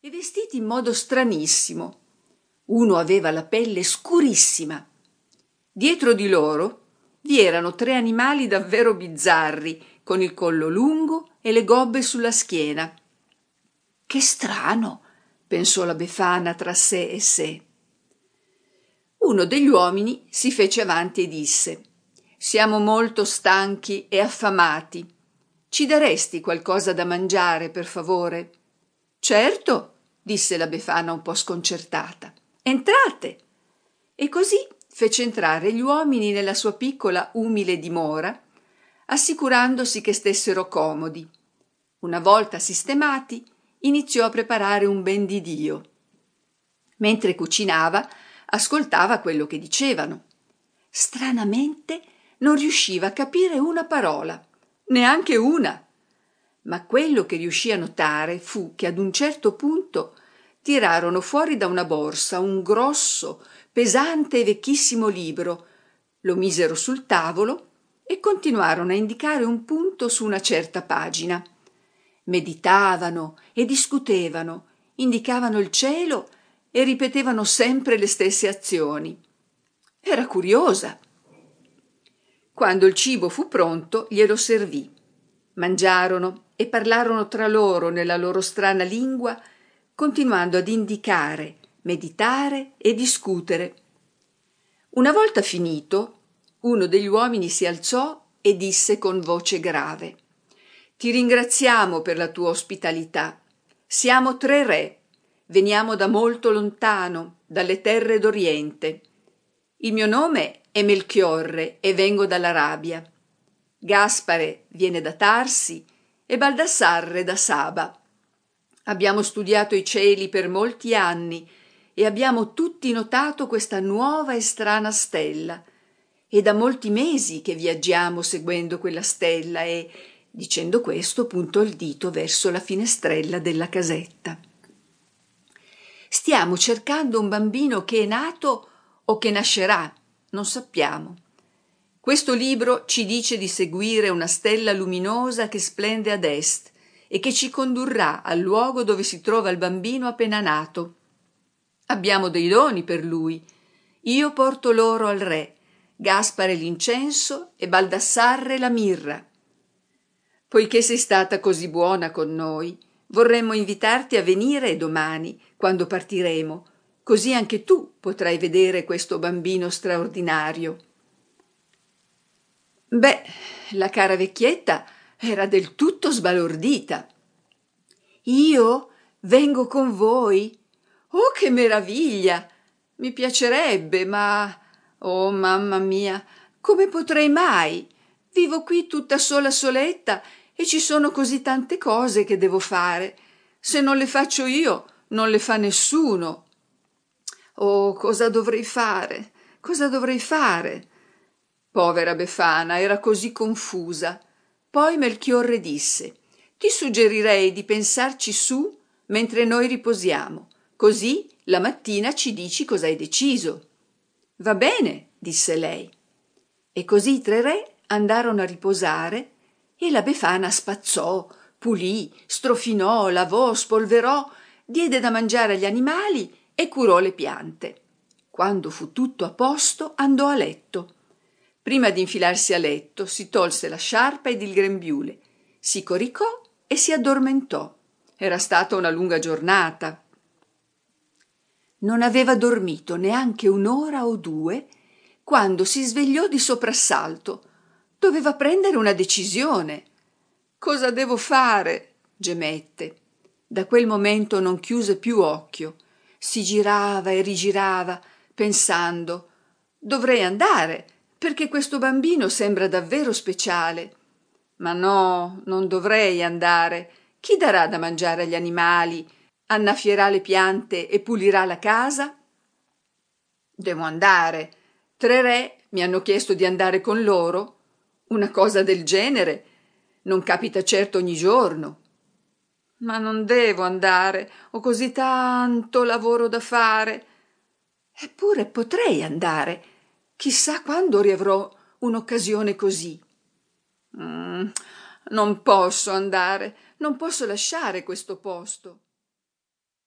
e vestiti in modo stranissimo. Uno aveva la pelle scurissima. Dietro di loro vi erano tre animali davvero bizzarri, con il collo lungo e le gobbe sulla schiena. Che strano, pensò la Befana tra sé e sé. Uno degli uomini si fece avanti e disse Siamo molto stanchi e affamati. Ci daresti qualcosa da mangiare, per favore? Certo, disse la Befana un po' sconcertata. Entrate. E così fece entrare gli uomini nella sua piccola umile dimora, assicurandosi che stessero comodi. Una volta sistemati, iniziò a preparare un ben di Dio. Mentre cucinava, ascoltava quello che dicevano. Stranamente non riusciva a capire una parola, neanche una. Ma quello che riuscì a notare fu che ad un certo punto tirarono fuori da una borsa un grosso, pesante e vecchissimo libro, lo misero sul tavolo e continuarono a indicare un punto su una certa pagina. Meditavano e discutevano, indicavano il cielo e ripetevano sempre le stesse azioni. Era curiosa. Quando il cibo fu pronto, glielo servì. Mangiarono e parlarono tra loro nella loro strana lingua, continuando ad indicare, meditare e discutere. Una volta finito, uno degli uomini si alzò e disse con voce grave Ti ringraziamo per la tua ospitalità. Siamo tre re Veniamo da molto lontano, dalle terre d'Oriente. Il mio nome è Melchiorre e vengo dall'Arabia. Gaspare viene da Tarsi e Baldassarre da Saba. Abbiamo studiato i cieli per molti anni e abbiamo tutti notato questa nuova e strana stella. E da molti mesi che viaggiamo seguendo quella stella e, dicendo questo, puntò il dito verso la finestrella della casetta. Stiamo cercando un bambino che è nato o che nascerà, non sappiamo. Questo libro ci dice di seguire una stella luminosa che splende ad est e che ci condurrà al luogo dove si trova il bambino appena nato. Abbiamo dei doni per lui. Io porto l'oro al re, Gaspare l'incenso e Baldassarre la mirra. Poiché sei stata così buona con noi, Vorremmo invitarti a venire domani, quando partiremo, così anche tu potrai vedere questo bambino straordinario. Beh, la cara vecchietta era del tutto sbalordita. Io vengo con voi? Oh, che meraviglia! Mi piacerebbe, ma. Oh, mamma mia, come potrei mai? Vivo qui tutta sola soletta e ci sono così tante cose che devo fare. Se non le faccio io, non le fa nessuno. Oh, cosa dovrei fare? Cosa dovrei fare? Povera Befana era così confusa. Poi Melchiorre disse Ti suggerirei di pensarci su mentre noi riposiamo, così la mattina ci dici cosa hai deciso. Va bene, disse lei. E così i tre re andarono a riposare e la Befana spazzò, pulì, strofinò, lavò, spolverò, diede da mangiare agli animali e curò le piante. Quando fu tutto a posto, andò a letto. Prima di infilarsi a letto, si tolse la sciarpa ed il grembiule, si coricò e si addormentò. Era stata una lunga giornata. Non aveva dormito neanche un'ora o due quando si svegliò di soprassalto Doveva prendere una decisione. Cosa devo fare? gemette. Da quel momento non chiuse più occhio. Si girava e rigirava, pensando dovrei andare, perché questo bambino sembra davvero speciale. Ma no, non dovrei andare. Chi darà da mangiare agli animali? Annaffierà le piante e pulirà la casa? Devo andare. Tre re mi hanno chiesto di andare con loro una cosa del genere non capita certo ogni giorno. Ma non devo andare, ho così tanto lavoro da fare. Eppure potrei andare. Chissà quando riavrò un'occasione così. Mm, non posso andare, non posso lasciare questo posto.